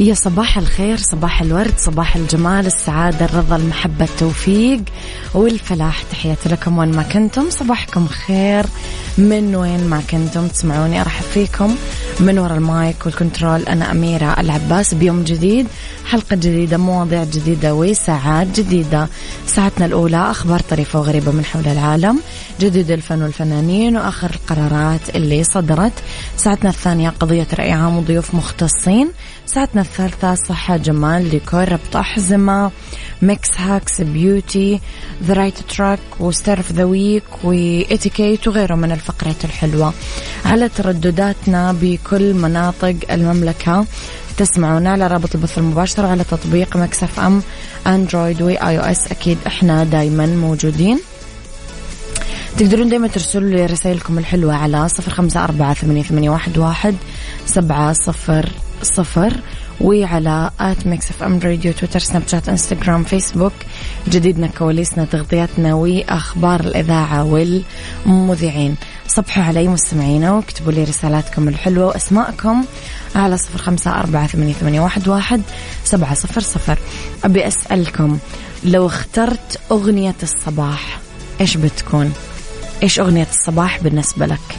يا صباح الخير صباح الورد صباح الجمال السعادة الرضا المحبة التوفيق والفلاح. تحياتي لكم وين ما كنتم. صباحكم خير. من وين ما كنتم تسمعوني أرحب فيكم من وراء ال mic وال control. أنا أميرة العباس. بيوم جديد حلقة جديدة مواضيع جديدة وساعات جديدة. ساعتنا الأولى أخبار طريفة وغريبة من حول العالم. جديد الفن والفنانين وآخر القرارات اللي صدرت. ساعتنا الثانية قضية رأي عام وضيوف مختصين. ساعتنا الثالثة صحة جمال ديكور ربط أحزمة Mix hacks beauty the right track و star of the week وإتيكيت وغيره من الفقرات الحلوة. على تردداتنا بكل مناطق المملكة تسمعونا على رابط البث المباشر على تطبيق Mix FM Android و iOS أكيد إحنا دايما موجودين. تقدرون دايما ترسلوا لي رسائلكم الحلوة على صفر خمسة أربعة ثمانية واحد سبعة صفر صفر وعلى at Mix FM Radio تويتر سناب شات إنستغرام فيسبوك. جديدنا كواليسنا تغطياتنا وأخبار الإذاعة والمذيعين. صبحوا علي مستمعينا واكتبوا لي رسالاتكم الحلوة وأسماءكم على صفر خمسة أربعة ثمانية, ثمانية واحد, واحد سبعة صفر صفر. أبي أسألكم لو اخترت أغنية الصباح إيش بتكون؟ إيش أغنية الصباح بالنسبة لك؟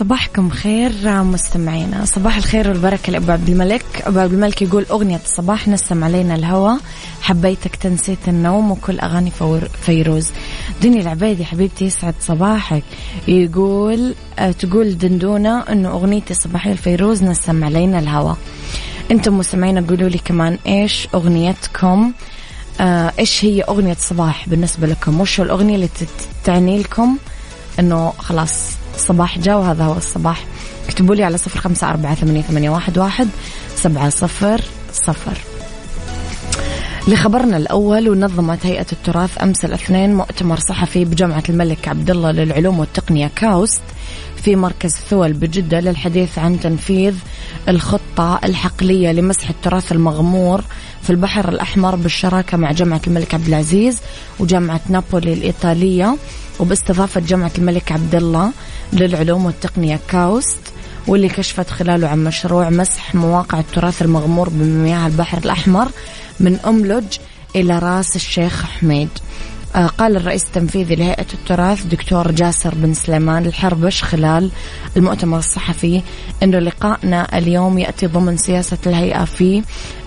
صباحكم خير مستمعينا. صباح الخير والبركة لأبو عبد الملك. أبو عبد الملك يقول أغنية الصباح نسم علينا الهوى. حبيتك تنسيت النوم وكل أغاني فيروز. دنيا العبيدي حبيبتي يسعد صباحك. يقول أه تقول دندونة أنه أغنيتي الصباحية الفيروز نسم علينا الهوى. أنتم مستمعين قولوا لي كمان إيش أغنيتكم؟ آه إيش هي أغنية صباح بالنسبة لكم؟ وش الأغنية اللي تعني لكم؟ أنه خلاص الصباح جاء وهذا هو الصباح. اكتبوا لي على صفر خمسة أربعة ثمانية, ثمانية واحد, واحد سبعة صفر صفر. لخبرنا الأول ونظمت هيئة التراث أمس الاثنين مؤتمر صحفي بجامعة الملك عبد الله للعلوم والتقنية كاوست في مركز ثول بجدة للحديث عن تنفيذ الخطة الحقلية لمسح التراث المغمور في البحر الأحمر بالشراكة مع جامعة الملك عبد العزيز وجامعة نابولي الإيطالية. وباستضافة جامعة الملك عبد الله للعلوم والتقنية كاوست واللي كشفت خلاله عن مشروع مسح مواقع التراث المغمور بمياه البحر الأحمر من أملج إلى رأس الشيخ حميد. قال الرئيس التنفيذي لهيئة التراث دكتور جاسر بن سليمان الحربش خلال المؤتمر الصحفي أنه لقائنا اليوم يأتي ضمن سياسة الهيئة في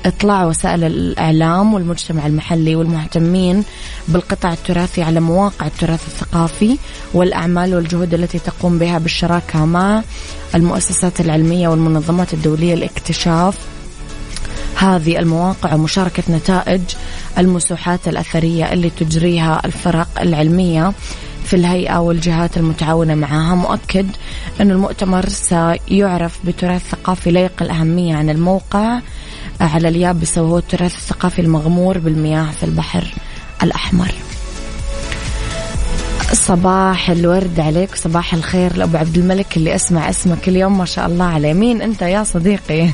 إطلاع وسائل الإعلام والمجتمع المحلي والمهتمين بالقطاع التراثي على مواقع التراث الثقافي والأعمال والجهود التي تقوم بها بالشراكة مع المؤسسات العلمية والمنظمات الدولية لإكتشاف هذه المواقع ومشاركة نتائج المسوحات الأثرية اللي تجريها الفرق العلمية في الهيئة والجهات المتعاونة معها مؤكد أن المؤتمر سيعرف بتراث ثقافي لا يقل أهمية عن الموقع على اليابسة وهو التراث الثقافي المغمور بالمياه في البحر الأحمر. صباح الورد عليك صباح الخير لأبو عبد الملك اللي أسمع اسمك اليوم ما شاء الله عليه. مين أنت يا صديقي؟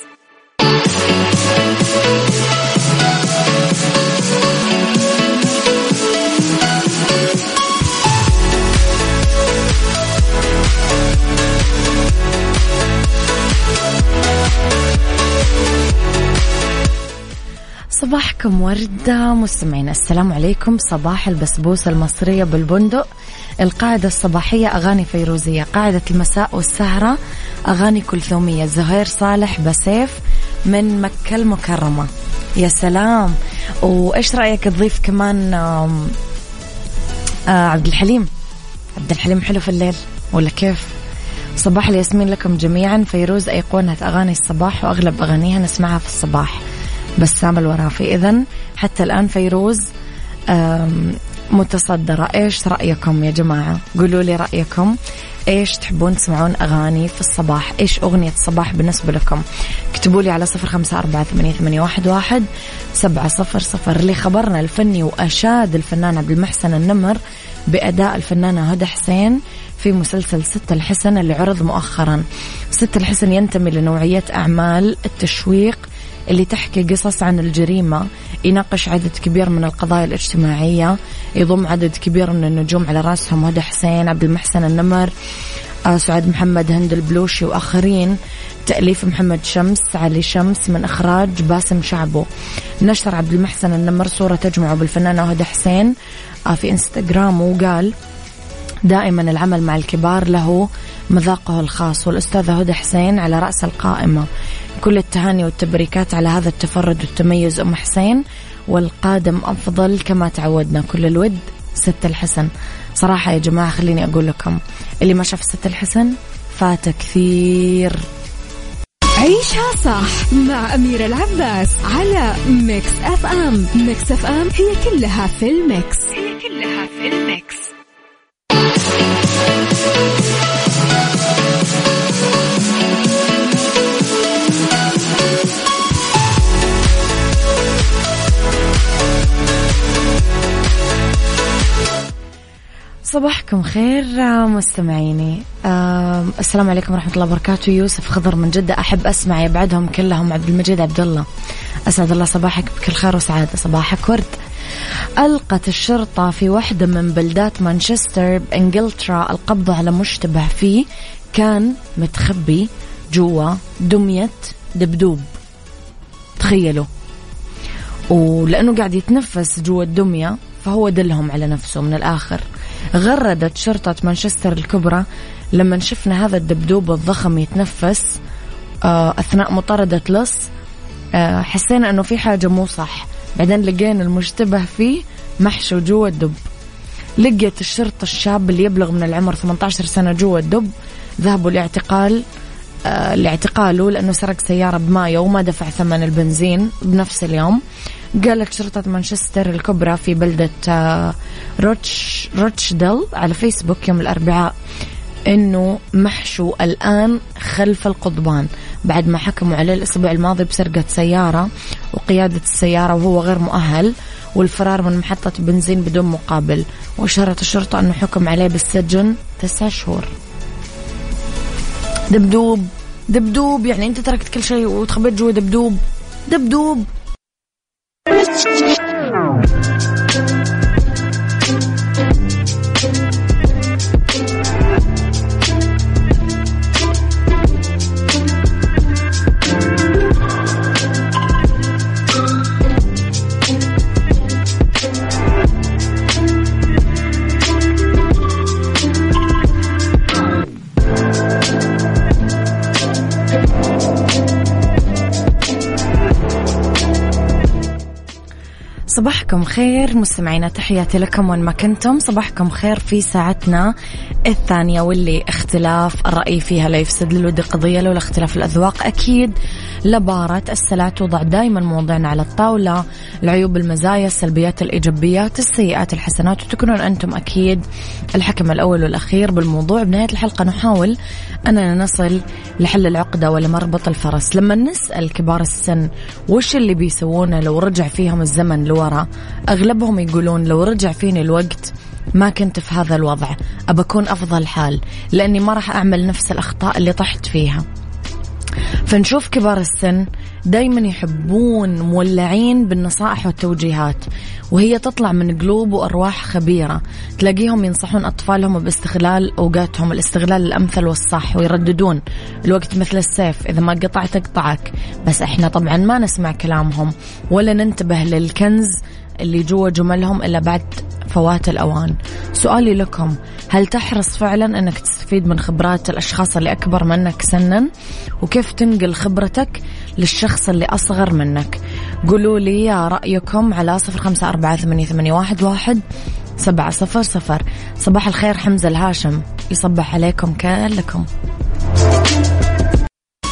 صباحكم وردة مستمعين السلام عليكم. صباح البسبوسة المصرية بالبندق. القاعدة الصباحية أغاني فيروزية. قاعدة المساء والسهرة أغاني كلثومية. زهير صالح بسيف من مكة المكرمة. يا سلام. وإيش رأيك تضيف كمان آه عبد الحليم؟ عبد الحليم حلو في الليل ولا كيف؟ صباح الياسمين لكم جميعا. فيروز أيقونة أغاني الصباح وأغلب أغانيها نسمعها في الصباح. بسام الورافي إذا حتى الآن فيروز متصدرة. إيش رأيكم يا جماعة؟ قولوا لي رأيكم. إيش تحبون تسمعون أغاني في الصباح؟ إيش أغنية الصباح بالنسبة لكم؟ اكتبوا لي على صفر خمسة أربعة ثمانية, واحد, سبعة صفر صفر اللي خبرنا الفني وأشاد الفنان عبد المحسن النمر بأداء الفنانة هدى حسين في مسلسل ست الحسن اللي عرض مؤخرا. ست الحسن ينتمي لنوعية أعمال التشويق اللي تحكي قصص عن الجريمة يناقش عدد كبير من القضايا الاجتماعية يضم عدد كبير من النجوم على رأسهم هدى حسين عبد المحسن النمر آه، سعاد محمد هند البلوشي وآخرين. تأليف محمد شمس علي شمس من إخراج باسم شعبو. نشر عبد المحسن النمر صورة تجمعه بالفنانة هدى حسين آه، في إنستغرام وقال دائما العمل مع الكبار له مذاقه الخاص والأستاذة هدى حسين على رأس القائمة. كل التهاني والتبريكات على هذا التفرد والتميز. أم حسين والقادم أفضل كما تعودنا. كل الود ست الحسن. صراحة يا جماعة خليني أقول لكم اللي ما شاف ست الحسن فات كثير. عيشها صح مع أميرة العباس على Mix FM. Mix FM هي كلها في ال Mix. هي كلها في ال Mix. صباحكم خير مستمعيني. آه السلام عليكم ورحمة الله وبركاته. يوسف خضر من جدة. أحب أسمع يبعدهم كلهم. عبد المجيد عبد الله. أسعد الله صباحك. بكل خير وسعادة. صباحك ورد. ألقت الشرطة في واحدة من بلدات مانشستر بإنجلترا القبض على مشتبه فيه. كان متخبي جوا دمية دبدوب. تخيلوا. ولأنه قاعد يتنفس جوا الدمية. فهو دلهم على نفسه من الآخر. غردت شرطة مانشستر الكبرى لما شفنا هذا الدبدوب الضخم يتنفس آه، أثناء مطاردة لص آه، حسينا أنه في حاجة مو صح. بعدين لقينا المشتبه فيه محشو جوا الدب. لقيت الشرطة الشاب اللي يبلغ من العمر 18 سنة جوا الدب ذهبوا لاعتقال آه لاعتقاله لأنه سرق سيارة بمايو وما دفع ثمن البنزين بنفس اليوم. قالت شرطة مانشستر الكبرى في بلدة آه، روتش روتشديل على فيسبوك يوم الأربعاء إنه محشو الآن خلف القضبان بعد ما حكموا عليه الأسبوع الماضي بسرقة سيارة وقيادة السيارة وهو غير مؤهل والفرار من محطة بنزين بدون مقابل وأشارت الشرطة إنه حكم عليه بالسجن تسع شهور. دبدوب دبدوب يعني أنت تركت كل شيء وتخبيت جوا دبدوب. دبدوب. Oh. صباحكم خير. مستمعينا تحياتي لكم وين ما كنتم. صباحكم خير في ساعتنا الثانية واللي اختلاف الرأي فيها لا يفسد للود قضية لولا اختلاف الأذواق. أكيد لبارة السلع توضع دائما مواضيعنا على الطاولة. العيوب المزايا السلبيات الإيجابيات السيئات الحسنات. وتكونون أنتم أكيد الحكم الأول والأخير بالموضوع. بنهاية الحلقة نحاول أننا نصل لحل العقدة ولمربط الفرس. لما نسأل كبار السن وش اللي بيسوونه لو رجع فيهم الزمن لورا أغلبهم يقولون لو رجع فيني الوقت ما كنت في هذا الوضع. أبكون أفضل حال لأني ما راح أعمل نفس الأخطاء اللي طحت فيها. فنشوف كبار السن دايما يحبون مولعين بالنصائح والتوجيهات وهي تطلع من قلوب وأرواح خبيرة. تلاقيهم ينصحون أطفالهم باستغلال أوقاتهم الاستغلال الأمثل والصح ويرددون الوقت مثل السيف إذا ما قطعت قطعك بس إحنا طبعا ما نسمع كلامهم ولا ننتبه للكنز اللي جوا جملهم إلا بعد فوات الأوان. سؤالي لكم هل تحرص فعلا أنك تستفيد من خبرات الأشخاص اللي أكبر منك سنا؟ وكيف تنقل خبرتك للشخص اللي أصغر منك؟ قولوا لي رأيكم على صفر خمسة أربعة ثمانية واحد سبعة صفر صفر. صباح الخير حمزة الهاشم يصبح عليكم كلكم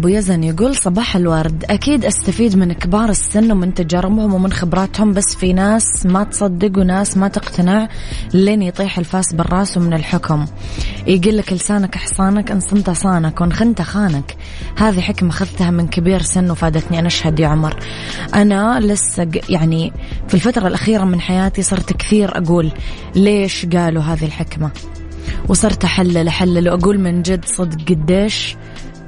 أبو يزن يقول صباح الورد. أكيد أستفيد من كبار السن ومن تجاربهم ومن خبراتهم بس في ناس ما تصدق وناس ما تقتنع لين يطيح الفاس بالراس ومن الحكم. يقول لك لسانك حصانك إن صنت صانك وإن خنت خانك. هذه حكمة أخذتها من كبير سن وفادتني. أنا أشهد يا عمر. أنا لسه يعني في الفترة الأخيرة من حياتي صرت كثير أقول ليش قالوا هذه الحكمة. وصرت أحلل أحلل وأقول من جد صدق قديش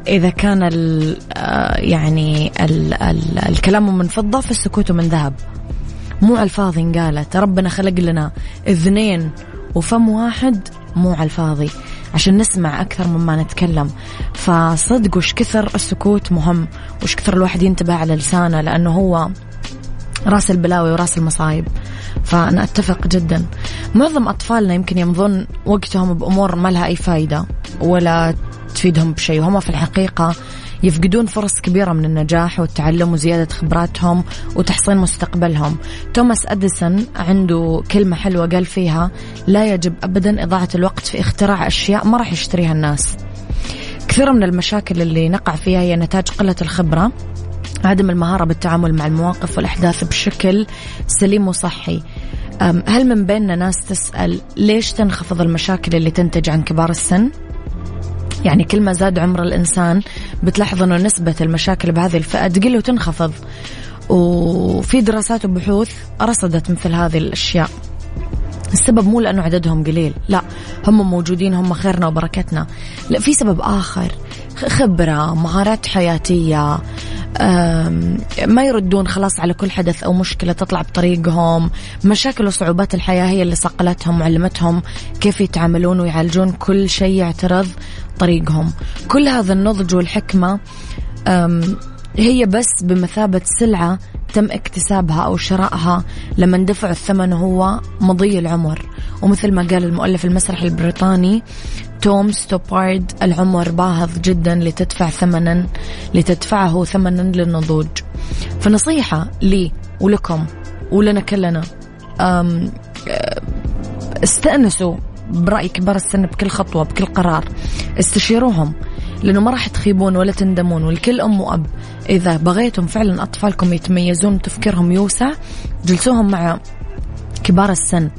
إذا كان ال آه، يعني ال ال الكلام من فضة فالسكوت من ذهب. مو على الفاضي انقالت. ربنا خلق لنا اثنين وفم واحد مو على الفاضي. عشان نسمع أكثر مما نتكلم. فصدق وش كثر السكوت مهم وش كثر الواحد ينتبه على لسانه لأنه هو راس البلاوي وراس المصايب. فأنا أتفق جدا. معظم أطفالنا يمكن يمضون وقتهم بأمور ما لها أي فايدة ولا تفيدهم بشيء. وهم في الحقيقة يفقدون فرص كبيرة من النجاح والتعلم وزيادة خبراتهم وتحصين مستقبلهم. توماس أديسون عنده كلمة حلوة قال فيها لا يجب أبدا إضاعة الوقت في اختراع أشياء ما راح يشتريها الناس. كثير من المشاكل اللي نقع فيها هي نتاج قلة الخبرة عدم المهارة بالتعامل مع المواقف والأحداث بشكل سليم وصحي. هل من بيننا ناس تسأل ليش تنخفض المشاكل اللي تنتج عن كبار السن؟ يعني كل ما زاد عمر الإنسان بتلاحظ أنه نسبة المشاكل بهذه الفئة تقل وتنخفض. وفي دراسات وبحوث رصدت مثل هذه الأشياء. السبب مو لأنه عددهم قليل لا هم موجودين هم خيرنا وبركتنا. لا في سبب آخر خبرة مهارات حياتية ما يردون خلاص على كل حدث أو مشكلة تطلع بطريقهم. مشاكل وصعوبات الحياة هي اللي صقلتهم وعلمتهم كيف يتعاملون ويعالجون كل شيء يعترض طريقهم. كل هذا النضج والحكمة هي بس بمثابة سلعة تم اكتسابها أو شرائها لما دفع الثمن هو مضي العمر. ومثل ما قال المؤلف المسرحي البريطاني توم ستوبارد العمر باهظ جدا لتدفع ثمنا لتدفعه ثمنا للنضوج. فنصيحة لي ولكم ولنا كلنا استأنسوا برأي كبار السن بكل خطوة بكل قرار. استشيروهم. لأنه ما راح تخيبون ولا تندمون والكل أم وأب. إذا بغيتم فعلا أطفالكم يتميزون تفكيرهم يوسع جلسوهم مع كبار السن.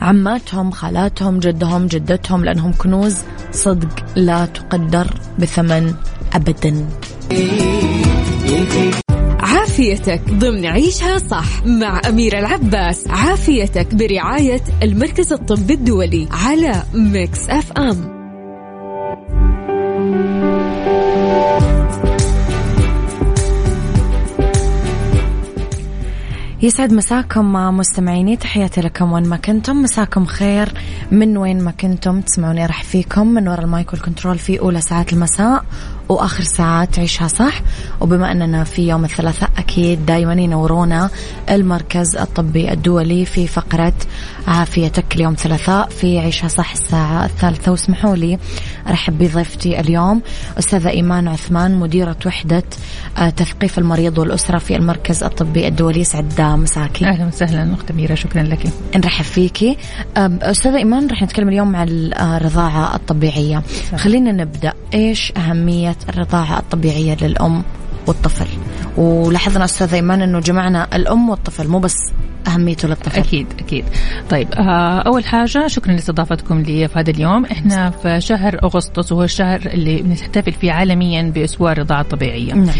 عماتهم خالاتهم جدهم جدتهم لأنهم كنوز صدق لا تقدر بثمن أبدا. عافيتك ضمن عيشها صح مع أميرة العباس. عافيتك برعاية المركز الطبي الدولي على Mix FM. يسعد مساكم مستمعيني تحياتي لكم وين ما كنتم. مساكم خير من وين ما كنتم. تسمعوني أرحب فيكم من وراء ال mic وال control في أولى ساعات المساء وآخر ساعات عيشها صح. وبما أننا في يوم الثلاثاء أكيد دائما ينورونا المركز الطبي الدولي في فقرة عافيتك اليوم ثلاثاء في عيشها صح الساعة الثالثة. واسمحوا لي أرحب بضيفتي اليوم أستاذة إيمان عثمان مديرة وحدة آه، تثقيف المريض والأسرة في المركز الطبي الدولي. يسعد مساكي. أهلا وسهلا أخت أميرة شكرا لك. نرحب فيكي. أستاذة إيمان رح نتكلم اليوم عن الرضاعة الطبيعية. خلينا نبدأ. إيش أهمية الرضاعة الطبيعية للأم؟ والطفل ولاحظنا أستاذ إيمان أنه جمعنا الأم والطفل مو بس أهميته للطفل أكيد أكيد طيب آه أول حاجة شكرا لاستضافتكم لي في هذا اليوم إحنا في شهر أغسطس وهو الشهر اللي بنحتفل فيه عالميا بأسبوع الرضاعة الطبيعية نعم.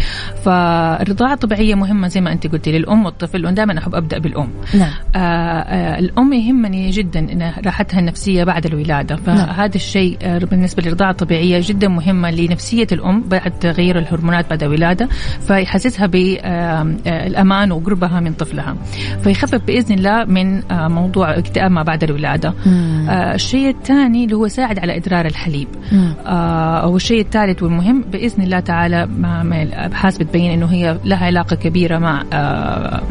فالرضاعة الطبيعية مهمة زي ما أنت قلتي للأم والطفل وأنا دائما أحب أبدأ بالأم نعم. آه آه الأم يهمني جدا إن راحتها النفسية بعد الولادة نعم. فهذا نعم. الشيء آه بالنسبة للرضاعة الطبيعية جدا مهمة لنفسية الأم بعد تغيير الهرمونات بعد الولادة فيحسسها بالأمان آه، وقربها من طفلها فيخف يخفف بإذن الله من آه، موضوع اكتئاب ما بعد الولادة. آه الشيء الثاني اللي هو يساعد على إدرار الحليب. آه والشيء الثالث والمهم بإذن الله تعالى ما الأبحاث بتبين إنه هي لها علاقة كبيرة مع آه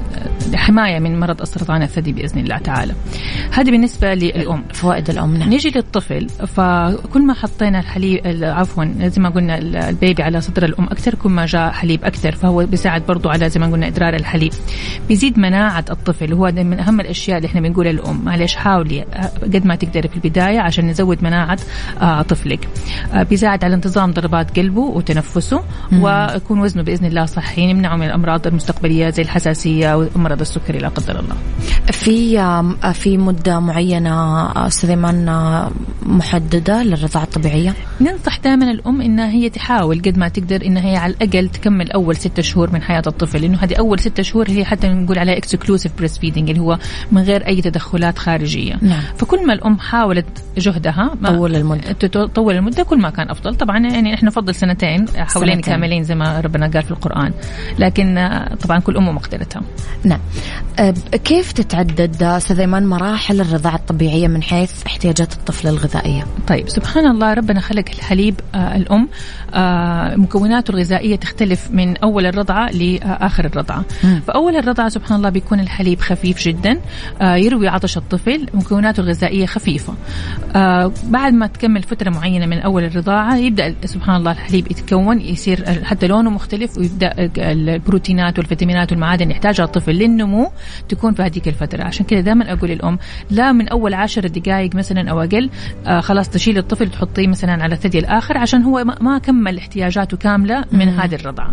حماية من مرض السرطان الثدي بإذن الله تعالى. هذه بالنسبة للأم. فوائد الأم نعم. نيجي للطفل فكل ما حطينا الحليب عفوا زي ما قلنا البيبي على صدر الأم أكثر كل ما جاء حليب أكثر فهو بيساعد برضه على زي ما قلنا إدرار الحليب. بيزيد مناعة الطفل اللي هو من أهم الأشياء اللي إحنا بنقولها للأم. معلش حاولي آه، قد ما تقدري في البداية عشان نزود مناعة آه، طفلك. آه، بيساعد على انتظام ضربات قلبه وتنفسه ويكون وزنه بإذن الله صحي يمنعه من الأمراض المستقبلية زي الحساسية ومرض السكري لا قدر الله. في في مدة معينة أستاذ إيمان محددة للرضاعة الطبيعية؟ ننصح دائما الأم إنها هي تحاول قد ما تقدر إنها هي على الأقل تكمل أول ستة شهور من حياة الطفل لأنه هذه أول ستة شهور هي حتى نقول عليها exclusive breastfeeding اللي هو من غير أي تدخلات خارجية. نعم. فكل ما الأم حاولت جهدها طول المدة. تطول المدة كل ما كان أفضل. طبعا يعني إحنا نفضل سنتين حولين سنتين. كاملين زي ما ربنا قال في القرآن. لكن طبعا كل أم ومقدرتها نعم. كيف تتعدد أستاذ ايمان مراحل الرضاعة الطبيعية من حيث احتياجات الطفل الغذائية؟ طيب سبحان الله ربنا خلق الحليب آه الأم آه مكوناته الغذائية تختلف من أول الرضعة لآخر الرضعة. م. فأول الرضعة سبحان الله بيكون الحليب خفيف جدا آه يروي عطش الطفل مكوناته الغذائية خفيفة. آه بعد ما تكمل فترة معينة من أول الرضاعة يبدأ سبحان الله الحليب يتكون يصير حتى لونه مختلف ويبدأ البروتينات والفيتامينات والمعادن يحتاجها الطفل للنمو تكون في هذيك الفترة. عشان كذا دائما أقول للأم لا من أول عشر دقائق مثلا أو أقل آه خلاص تشيل الطفل تحطيه مثلا على الثدي الآخر عشان هو ما كمل احتياجاته كاملة من هذه الرضعة.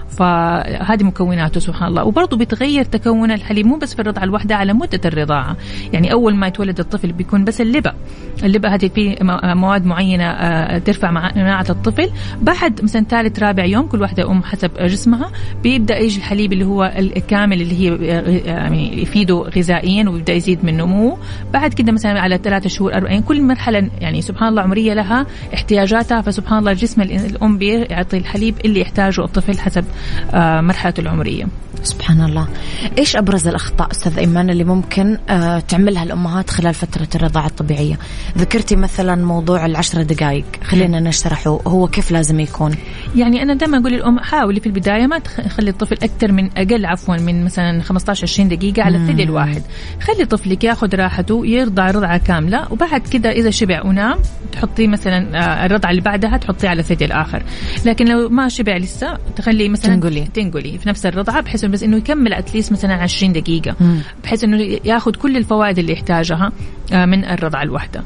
فهذه مكوناته سبحان الله. وبرضه بيتغير تكون الحليب مو بس في الرضعه الواحده على مدة الرضاعة. يعني أول ما يتولد الطفل بيكون بس اللبا اللبا هذه في مواد معينة آه، ترفع مناعة الطفل. بعد مثلا ثالث رابع يوم كل واحدة ام حسب جسمها. بيبدأ يجي الحليب اللي هو الكامل اللي هي آه، يعني يفيده غذائيا ويبدأ يزيد من نموه. بعد كده مثلا على ثلاثة شهور أربعين كل مرحلة يعني سبحان الله عمرية لها احتياجاتها. فسبحان الله الجسم الأم بيعطي الحليب اللي يحتاجه الطفل حسب مرحلته العمرية. سبحان الله. إيش أبرز الأخطاء أستاذ إيمان اللي ممكن آه، تعملها الأمهات خلال فترة الرضاعة الطبيعية؟ ذكرتي مثلا موضوع العشرة دقائق خلينا نشرحه. هو كيف لازم يكون؟ يعني أنا دائما أقول للأم حاولي في البداية ما تخلي الطفل أكثر من أقل عفوا من مثلا 15 20 دقيقة على الثدي الواحد. خلي طفلك ياخذ راحته يرضع رضعه كاملة وبعد كذا إذا شبع ونام تحطيه مثلا آه، الرضعة اللي بعدها تحطيه على الثدي الآخر. لكن لو ما شبع لسه تخلي مثلا تنقلي. تنقلي في نفس الرضعة بحيث بس إنه يكمل اتليست مثلا 20 دقيقة. بحيث إنه ياخذ كل الفوائد اللي يحتاجها آه، من الرضعة الواحدة.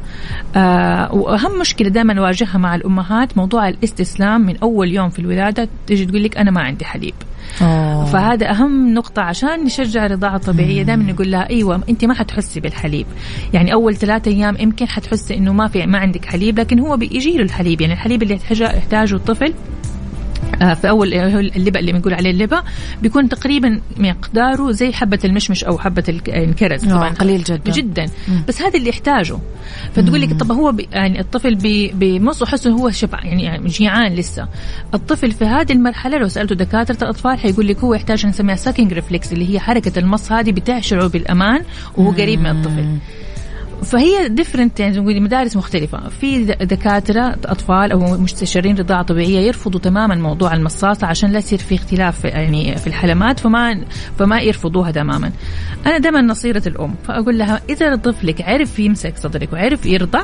آه، وأهم مشكلة دائما نواجهها مع الأمهات موضوع الاستسلام من أول يوم في الولادة تجي تقول لك أنا ما عندي حليب. أوه. فهذا أهم نقطة عشان نشجع الرضاعة الطبيعية. دائما نقول لها أيوه أنت ما حتحسي بالحليب. يعني أول ثلاثة أيام يمكن حتحسي إنه ما في ما عندك حليب لكن هو بيجي له الحليب. يعني الحليب اللي يحتاجه الطفل في أول اللبا اللي بنقول عليه اللبا بيكون تقريبا مقداره زي حبة المشمش أو حبة الكرز طبعا. قليل جدا. جدا. بس هذا اللي يحتاجه. فتقول لك طب هو بي يعني الطفل بمص حسه هو شبع يعني جيعان لسه. الطفل في هذه المرحلة لو سألته دكاترة الأطفال حيقول لك هو يحتاج نسميها sucking reflex اللي هي حركة المص هذه بتشعره بالأمان وهو قريب من الطفل. فهي different يعني مدارس مختلفة. في دكاترة أطفال أو مستشارين رضاعة طبيعية يرفضوا تماما موضوع المصاصة عشان لا يصير في اختلاف يعني في الحلمات فما فما يرفضوها تماما. أنا دائما نصيرة الأم فأقول لها إذا طفلك عرف يمسك صدرك وعرف يرضع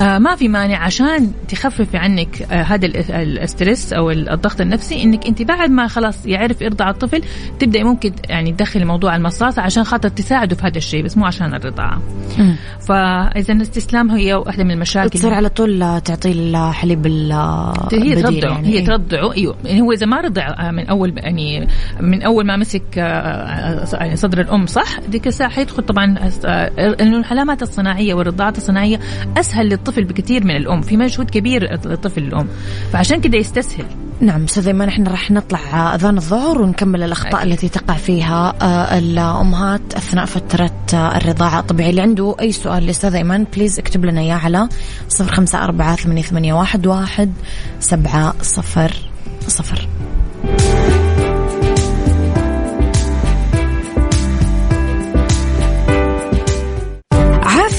آه ما في مانع عشان تخففي عنك آه هذا الاسترس أو الضغط النفسي إنك أنت بعد ما خلاص يعرف يرضع الطفل تبدأي ممكن يعني تدخلي موضوع المصاصة عشان خاطر تساعده في هذا الشيء بس مو عشان الرضاعة. فإذا الاستسلام هي واحدة من المشاكل. تصير على طول تعطي الحليب هي ترضعه يعني. هي ترضعه أيوه. يعني هو إذا ما رضع آه، من أول يعني من أول ما مسك آه، يعني صدر الأم صح؟ ديك الساعة حيدخل طبعا إنه الحلامات الصناعية والرضاعات الصناعية أسهل الطفل بكثير من الأم في مجهود كبير لطفل الأم فعشان كده يستسهل. نعم أستاذ ايمن إحنا راح نطلع أذان الظهر ونكمل الأخطاء أكيد. التي تقع فيها آه، الأمهات أثناء فترة آه، الرضاعة الطبيعية. اللي عنده أي سؤال للاستاذ ايمن بليز اكتب لنا إياه على 0548811700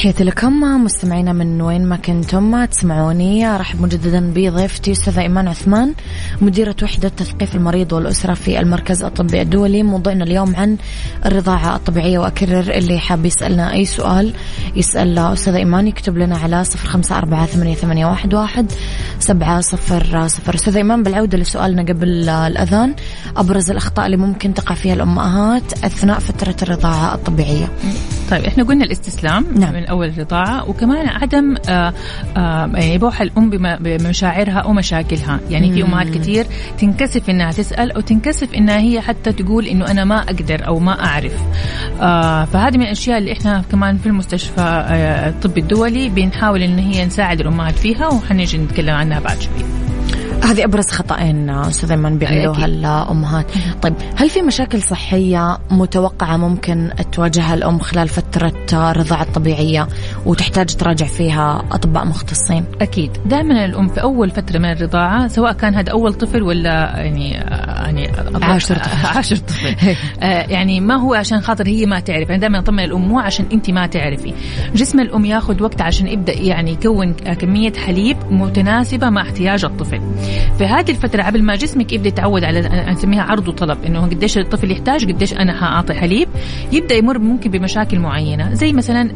تحياتي لكم مستمعينا من وين ما كنتم تسمعوني. أرحب مجددا بضيفتي استاذه إيمان عثمان مديرة وحدة تثقيف المريض والأسرة في المركز الطبي الدولي. موضوعنا اليوم عن الرضاعة الطبيعية وأكرر اللي حاب يسألنا أي سؤال يسأل استاذه إيمان يكتب لنا على صفر أربعة ثمانية, ثمانية واحد, واحد سبعة صفر صفر. استاذه إيمان بالعودة لسؤالنا قبل الأذان أبرز الأخطاء اللي ممكن تقع فيها الأمهات أثناء فترة الرضاعة الطبيعية. طيب إحنا قلنا الاستسلام نعم. من أول الرضاعه وكمان عدم آآ آآ يعني بوح الأم بمشاعرها أو مشاكلها. يعني في أمهات كثير تنكسف إنها تسأل أو تنكسف إنها هي حتى تقول إنه أنا ما أقدر أو ما أعرف. آه، فهذه من الأشياء اللي إحنا كمان في المستشفى آه، الطبي الدولي بنحاول إن هي نساعد الأمهات فيها وحنيجي نتكلم عنها بعد شوي. هذه أبرز خطأين أستاذ من بيعملوها الأمهات. طيب هل في مشاكل صحية متوقعة ممكن تواجهها الأم خلال فترة الرضاعه الطبيعية وتحتاج تراجع فيها أطباء مختصين؟ أكيد. دائما الأم في أول فترة من الرضاعة سواء كان هذا أول طفل ولا يعني يعني عاشر طفل. عاشر طفل. آه، يعني ما هو عشان خاطر هي ما تعرف. أنا دائما اطمن الأم مو عشان أنت ما تعرفي. جسم الأم ياخذ وقت عشان يبدأ يعني يكون كمية حليب متناسبة مع احتياج الطفل. في هذه الفترة قبل ما جسمك يبدأ يتعود على نسميها عرض وطلب إنه قديش الطفل يحتاج قديش أنا حاعطي حليب يبدأ يمر ممكن بمشاكل معينة زي مثلا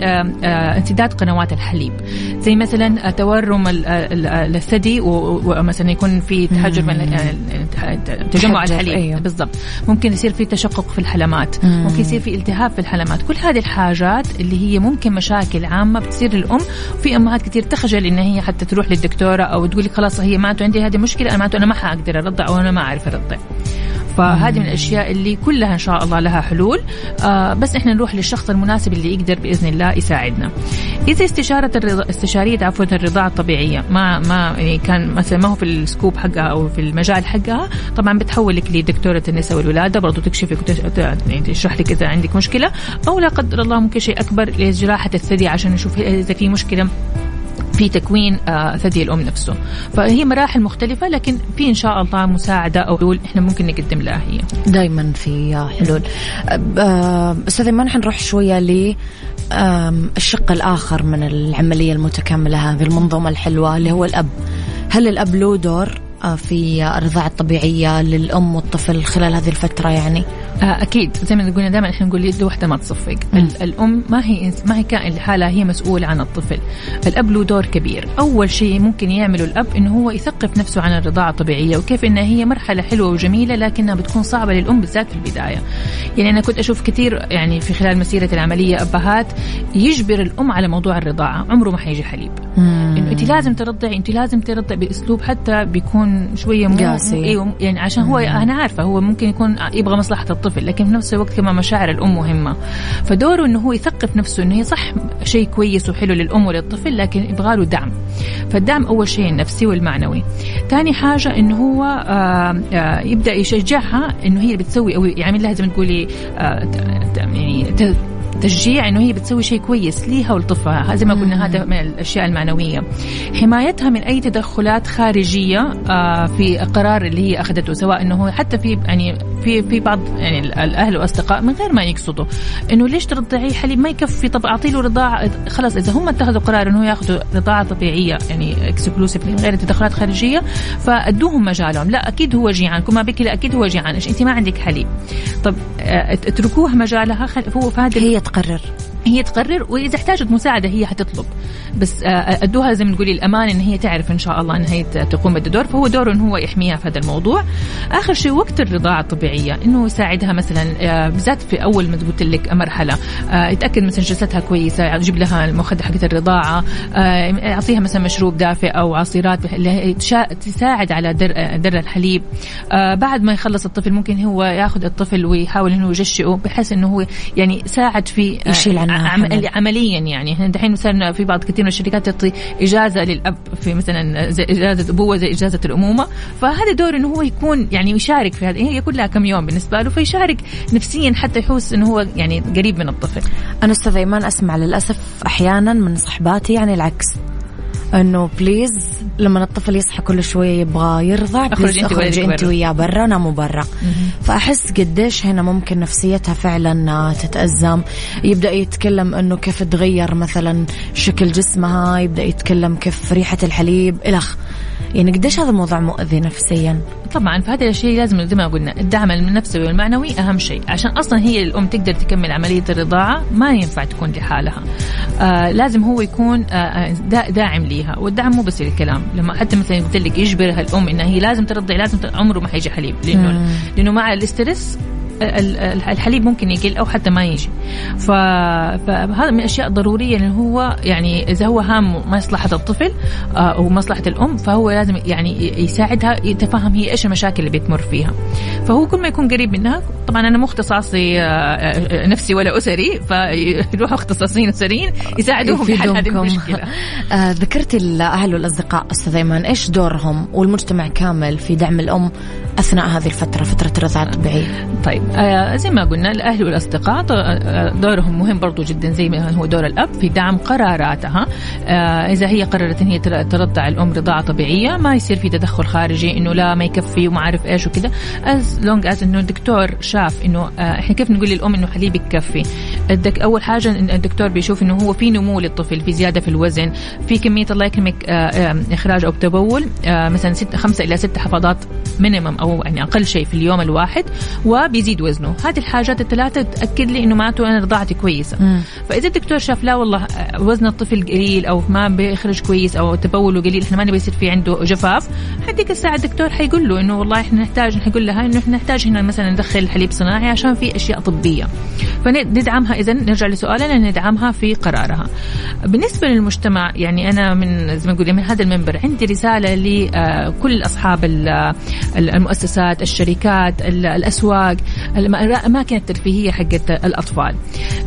انسداد قنوات الحليب زي مثلا تورم الثدي ومثلا يكون في تحجر من تجمع الحليب. أيوه. بالضبط. ممكن يصير في تشقق في الحلمات. مم. ممكن يصير في التهاب في الحلمات. كل هذه الحاجات اللي هي ممكن مشاكل عامة بتصير للأم في أمهات كثير تخجل إن هي حتى تروح للدكتورة أو تقول لك خلاص هي ما عندي هذه مشكلة أنا معناته أنا ما حاقدر أرضع أو أنا ما أعرف أرضع. فهذه من الأشياء اللي كلها إن شاء الله لها حلول. آه بس إحنا نروح للشخص المناسب اللي يقدر بإذن الله يساعدنا. إذا استشارة الرضا استشارية عفوا الرضاعة الطبيعية ما ما يعني كان مثلا ما هو في السكوب حقها أو في المجال حقها طبعا بتحولك لدكتورة النساء والولادة برضو تكشفك يعني تشرح لك إذا عندك مشكلة. أو لا قدر الله ممكن شيء أكبر لجراحة الثدي عشان نشوف إذا في مشكلة. في تكوين آه، ثدي الأم نفسه. فهي مراحل مختلفة لكن في إن شاء الله مساعدة أو حلول إحنا ممكن نقدم لها هي. دائما في حلول. آه، أستاذ ما نروح شوية ل الشق الآخر من العملية المتكاملة هذه المنظومة الحلوة اللي هو الأب. هل الأب له دور؟ في الرضاعة الطبيعية للأم والطفل خلال هذه الفترة يعني؟ آه، أكيد. زي ما قلنا دائما إحنا نقول يد واحدة ما تصفق. الأم ما هي ما هي كائن لحالها هي مسؤوله عن الطفل. الأب له دور كبير. أول شيء ممكن يعمله الأب إنه هو يثقف نفسه عن الرضاعة الطبيعية وكيف إنها هي مرحلة حلوة وجميلة لكنها بتكون صعبة للأم بالذات في البداية. يعني أنا كنت أشوف كثير يعني في خلال مسيرة العملية أبهات يجبر الأم على موضوع الرضاعة. عمره ما حيجي حليب. انت لازم ترضعي انت لازم ترضعي بأسلوب حتى بيكون شوية مو قاسي. أيوه يعني عشان هو أنا عارفة هو ممكن يكون يبغى مصلحة الطفل لكن في نفس الوقت كمان مشاعر الأم مهمة. فدوره إنه هو يثقف نفسه إنه هي صح شيء كويس وحلو للأم وللطفل لكن يبغى له دعم. فالدعم أول شيء النفسي والمعنوي. ثاني حاجة إنه هو آه، آه، يبدأ يشجعها إنه هي بتسوي أو يعمل لها زي ما تقولي آه، يعني تشجيع إنه هي بتسوي شيء كويس ليها ولطفلها زي ما قلنا هذا من الأشياء المعنوية. حمايتها من أي تدخلات خارجية آه، في قرار اللي هي أخذته سواء إنه هو حتى في يعني في في بعض يعني الأهل والأصدقاء من غير ما يقصدوا إنه ليش ترضعيه؟ حليب ما يكفي. طب اعطي له رضاعة. خلاص إذا هم اتخذوا قرار إنه ياخذوا رضاعة طبيعية يعني اكسكلوسيف من غير تدخلات خارجية فأدوهم مجالهم. لا أكيد هو جيعان كما بك لا أكيد هو جيعان أنت ما عندك حليب. طب آه، اتركوها مجالها. هو في هذا هي تقرر. هي تقرر وإذا احتاجت مساعدة هي حتطلب. بس آه، أدوها زي ما تقولي الأمان إن هي تعرف إن شاء الله إن هي تقوم بالدور. فهو دوره إن هو يحميها في هذا الموضوع. آخر شيء وقت الرضاعة الطبيعية إنه يساعدها مثلا آه، بالذات في أول ما قلت لك مرحلة آه، يتأكد مثلا جلستها كويسة يجيب لها المخده حقت الرضاعة آه، يعطيها مثلا مشروب دافئ أو عصيرات اللي تساعد على در, آه، در الحليب. آه، بعد ما يخلص الطفل ممكن هو ياخذ الطفل ويحاول إنه يجشئه بحيث إنه هو يعني ساعد في آه، يشيل عنها عم- حمل. عمليا يعني. إحنا دحين مثلا في بعض كثير من الشركات تعطي إجازة للأب في مثلا زي إجازة أبوه زي إجازة الأمومة. فهذا دور إنه هو يكون يعني يشارك في هذا. هي كلها كم يوم بالنسبة له فيشارك نفسيا حتى يحس إنه هو يعني قريب من الطفل. أنا أستاذ أيمان أسمع للأسف أحيانا من صحباتي يعني العكس. انه please لما الطفل يصحى كل شوية يبغى يرضع أخرج please أنت ولدك أنت. وياه برا ناموا برا. فأحس قديش هنا ممكن نفسيتها فعلا تتأزم. يبدأ يتكلم إنه كيف تغير مثلا شكل جسمها يبدأ يتكلم كيف ريحة الحليب الخ يعني قديش هذا الموضوع مؤذي نفسيا؟ طبعا فهذا الشيء لازم زي ما قلنا الدعم النفسي والمعنوي أهم شيء. عشان أصلا هي الام تقدر تكمل عملية الرضاعة ما ينفع تكون لحالها. آه لازم هو يكون آه دا داعم ليها. والدعم مو بس الكلام لما حتى مثلا قلت لك يجبرها الأم انها هي لازم ترضع لازم عمره ما حيجي حليب لأنه. لأنه مع الاسترس ال- ال- الحليب ممكن يقل أو حتى ما يجي. فهذا من الأشياء ضروريه اللي هو يعني إذا هو هام مصلحة الطفل آه، أو مصلحه الأم فهو لازم يعني يساعدها يتفهم هي إيش المشاكل اللي بتمر فيها. فهو كل ما يكون قريب منها طبعا أنا مو اختصاصي آه، آه، نفسي ولا أسري فيروحوا اختصاصيين أسريين يساعدوهم في حل هذه. المشكلة. آه ذكرتي الأهل والأصدقاء أستاذ إيمان إيش دورهم والمجتمع كامل في دعم الأم أثناء هذه الفترة فترة الرضاعه الطبيعيه طيب آه زي ما قلنا الأهل والأصدقاء آه، دورهم مهم برضو جدا زي ما هو دور الأب في دعم قراراتها. آه إذا هي قررت إن هي تر- ترضع الأم رضاعة طبيعية ما يصير في تدخل خارجي إنه لا ما يكفي وما عارف إيش وكذا. as long as إنه الدكتور شاف إنه آه، إحنا كيف نقول للأم إنه حليبك يكفي؟ الدك أول حاجة الدكتور بيشوف إنه هو في نمو للطفل في زيادة في الوزن في كمية الله يكرمك آه، إخراج أو تبول مثلا ست خمسة إلى ست حفاضات مينيمم أو يعني أقل شيء في اليوم الواحد وبيزيد وزنه. هذه الحاجات الثلاثة تأكد لي إنه معناته أنا رضاعتي كويسه مم. فإذا الدكتور شاف لا والله وزن الطفل قليل أو ما بيخرج كويس أو تبوله قليل إحنا ما نبي يصير في عنده جفاف هديك الساعة الدكتور حيقول له إنه والله إحنا نحتاج حيقول لها إنه إحنا نحتاج هنا مثلا ندخل حليب صناعي عشان في أشياء طبية. فندعمها اذا نرجع لسؤالنا ندعمها في قرارها. بالنسبة للمجتمع يعني أنا من زي ما نقول من هذا المنبر عندي رسالة لكل أصحاب ال- ال- المؤسسات الشركات ال- الأسواق الم- الأماكن الترفيهية حقت الأطفال.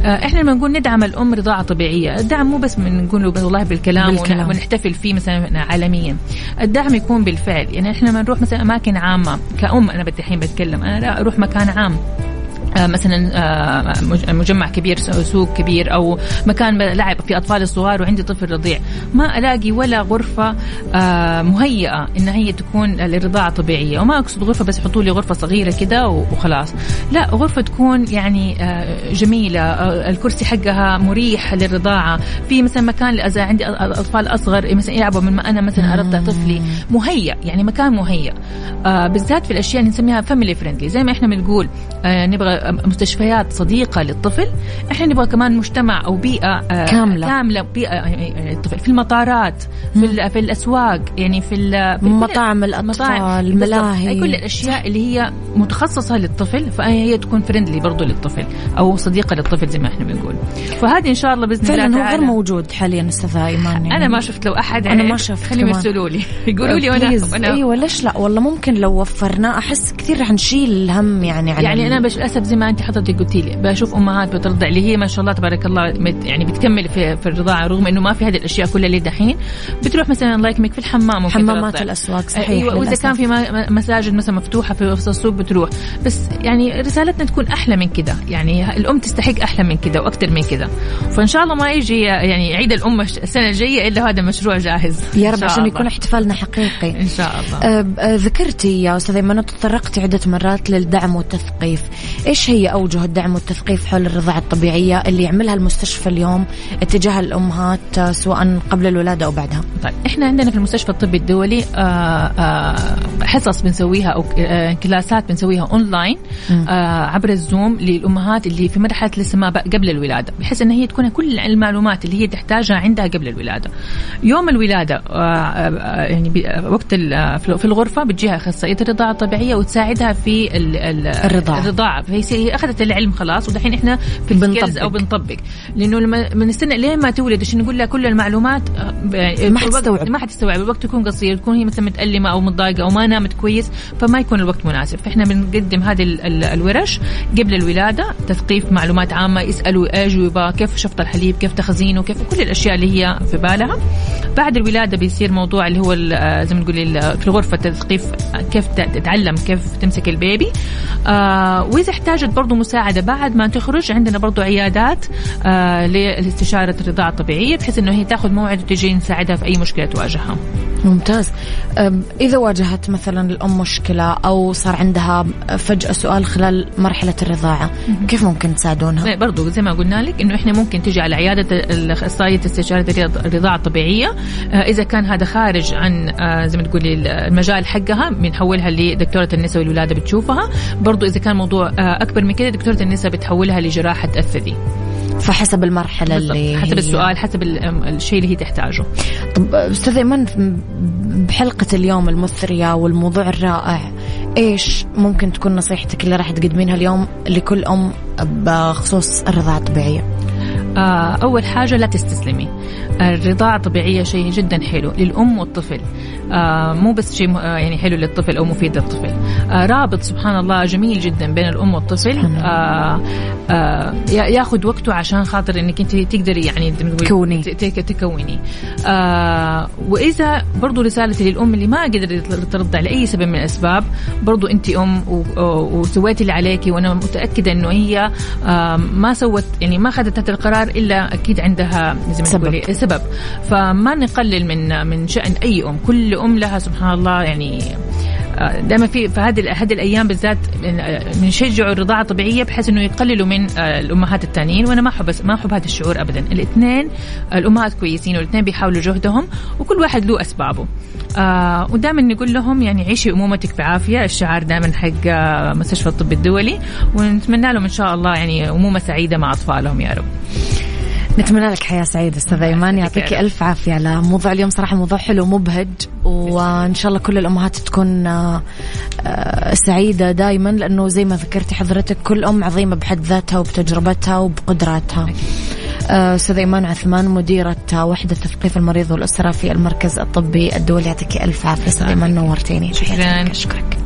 آه، إحنا لما نقول ندعم الأم رضاعة طبيعية الدعم مو بس من نقول والله بالكلام, بالكلام. ونحتفل فيه مثلا عالميا. الدعم يكون بالفعل. يعني إحنا لما نروح مثلا أماكن عامة كأم أنا الحين بتكلم أنا لا أروح مكان عام. مثلا آه، مج- مجمع كبير سوق كبير أو مكان لعب في أطفال الصغار وعندي طفل رضيع. ما ألاقي ولا غرفة آه، مهيئة إن هي تكون للرضاعة طبيعية. وما أقصد غرفة بس يحطوا لي غرفة صغيرة كده وخلاص. لا غرفة تكون يعني آه، جميلة آه، الكرسي حقها مريح للرضاعة. في مثلا مكان اذا عندي أطفال أصغر مثلا يلعبوا من ما أنا مثلا أرضع طفلي. مهيئ يعني مكان مهيئ. آه بالذات في الأشياء اللي نسميها family friendly زي ما إحنا بنقول آه نبغى مستشفيات صديقة للطفل. إحنا نبغى كمان مجتمع أو بيئة كاملة. كاملة بيئة الطفل في المطارات في, في الأسواق يعني في, في مطاعم الأطفال الملاهي كل الأشياء اللي هي متخصصة للطفل فهي تكون friendly برضو للطفل أو صديقة للطفل زي ما إحنا بنقول. فهذه إن شاء الله بإذن الله فعلا هو غير موجود حاليا أستاذ إيمان يعني. أنا ما شفت لو أحد أنا ما شفت خليهم يرسلوا لي. يقولوا لي وأنا أنا أيوه ليش لا؟ والله ممكن لو وفرناه أحس كثير رح نشيل الهم يعني عن يعني أنا للأسف زي ما أنت حضرتك قلتي لي. بشوف أمهات بترضع اللي هي ما شاء الله تبارك الله يعني بتكمل في, في الرضاعة رغم إنه ما في هذه الأشياء كلها اللي دحين بتروح مثلا الله يكرمك في الحمام حمامات الأسواق صحيح أيوة واذا كان في مساجد مثلا مفتوحة في وسط السوق بتروح. بس يعني رسالتنا تكون أحلى من كذا يعني الأم تستحق أحلى من كذا وأكثر من كذا فإن شاء الله ما يجي يعني عيد الأم السنة الجاية إلا هذا المشروع جاهز. يا رب عشان يكون احتفالنا حقيقي. إن شاء الله. ذكرتي يا أستاذة ايمن تطرقتي عدة مرات للدعم والتثقيف. إيش هي اوجه الدعم والتثقيف حول الرضاعة الطبيعية اللي يعملها المستشفى اليوم اتجاه الأمهات أه، سواء قبل الولادة أو بعدها. طيب إحنا عندنا في المستشفى الطبي الدولي أه، حصص بنسويها أو كلاسات بنسويها أونلاين عبر الزوم للأمهات اللي في مرحله لسه ما قبل الولادة بحيث ان هي تكون كل المعلومات اللي هي تحتاجها عندها قبل الولادة. يوم الولادة يعني وقت في الغرفة بتجيها أخصائية الرضاعة الطبيعية وتساعدها في الرضاعة. الرضاعة. فهي أخذت العلم خلاص ودحين إحنا في بنطبق. أو بنطبق. لأنه لما بنستنى لين ما تولد عشان نقول لها كل المعلومات آه، ما حتستوعب ما حتستوعب الوقت يكون قصير تكون هي مثلا متألمة أو متضايقة أو ما نامت كويس فما يكون الوقت مناسب. فإحنا بنقدم هذه الورش قبل الولادة تثقيف معلومات عامة يسألوا اجوبه كيف شفط الحليب كيف تخزينه كيف كل الأشياء اللي هي في بالها. بعد الولادة بيصير موضوع اللي هو زي ما نقول في الغرفة تثقيف كيف تتعلم كيف تمسك البيبي. آه وإذا احتاجت برضو مساعدة بعد ما تخرج. عندنا برضو عيادات آه لاستشارة الرضاعة الطبيعية بحيث إنه هي تاخذ موعد وتجي نساعدها في أي مشكلة تواجهها. ممتاز. إذا واجهت مثلا الأم مشكلة أو صار عندها فجأة سؤال خلال مرحلة الرضاعة كيف ممكن تساعدونها؟ برضو زي ما قلنا لك إنه إحنا ممكن تجي على عيادة الأخصائية استشارة الرضاعة الطبيعية. آه، إذا كان هذا خارج عن آه، زي ما تقولي المجال حقها بنحولها لدكتورة النساء والولادة بتشوفها. برضو إذا كان موضوع أكبر من كده دكتورة النساء بتحولها لجراحة الثدي فحسب المرحلة بالضبط. اللي حسب السؤال حسب الشيء اللي هي تحتاجه. طب أستاذ إيمان بحلقة اليوم المثرية والموضوع الرائع إيش ممكن تكون نصيحتك اللي راح تقدمينها اليوم لكل أم بخصوص الرضاعة الطبيعية؟ آه، أول حاجة لا تستسلمي. الرضاعة الطبيعية شيء جدا حلو للأم والطفل. آه، مو بس شيء آه، يعني حلو للطفل أو مفيد للطفل. رابط سبحان الله جميل جدا بين الأم والطفل. ياخذ وقته عشان خاطر إنك أنت تقدري يعني تكوني. تكوني. وإذا برضو رسالتي للأم اللي ما قدرت ترضع لاي سبب من الأسباب برضو أنت أم وسويتي اللي عليكي وأنا متأكدة إنه هي ما سوت يعني ما اخذت هذا القرار إلا أكيد عندها زي ما تقولي سبب. فما نقلل من من شأن أي أم. كل أم لها سبحان الله يعني دائما في في هذه هذه الأيام بالذات بنشجعوا الرضاعة الطبيعية بحيث إنه يقللوا من آه، الأمهات الثانيين وأنا ما أحب ما أحب هذا الشعور ابدا. الاثنين الأمهات كويسين والاثنين بيحاولوا جهدهم وكل واحد له أسبابه. آه ودائما نقول لهم يعني عيشي أمومتك بعافية. الشعار دائما حق آه، مستشفى الطب الدولي. ونتمنى لهم إن شاء الله يعني أمومة سعيدة مع أطفالهم يا رب. نتمنى لك حياة سعيدة أستاذ إيمان. يعطيك ألف عافية. على موضوع اليوم صراحة موضوع حلو مبهج وإن شاء الله كل الأمهات تكون آه، سعيدة دائما لأنه زي ما ذكرتي حضرتك كل أم عظيمة بحد ذاتها وبتجربتها وبقدراتها. آه، أستاذ إيمان عثمان مديرة وحدة تثقيف المريض والأسرة في المركز الطبي الدولي. يعطيك ألف عافية أستاذ إيمان نورتيني. شكرا. أشكرك.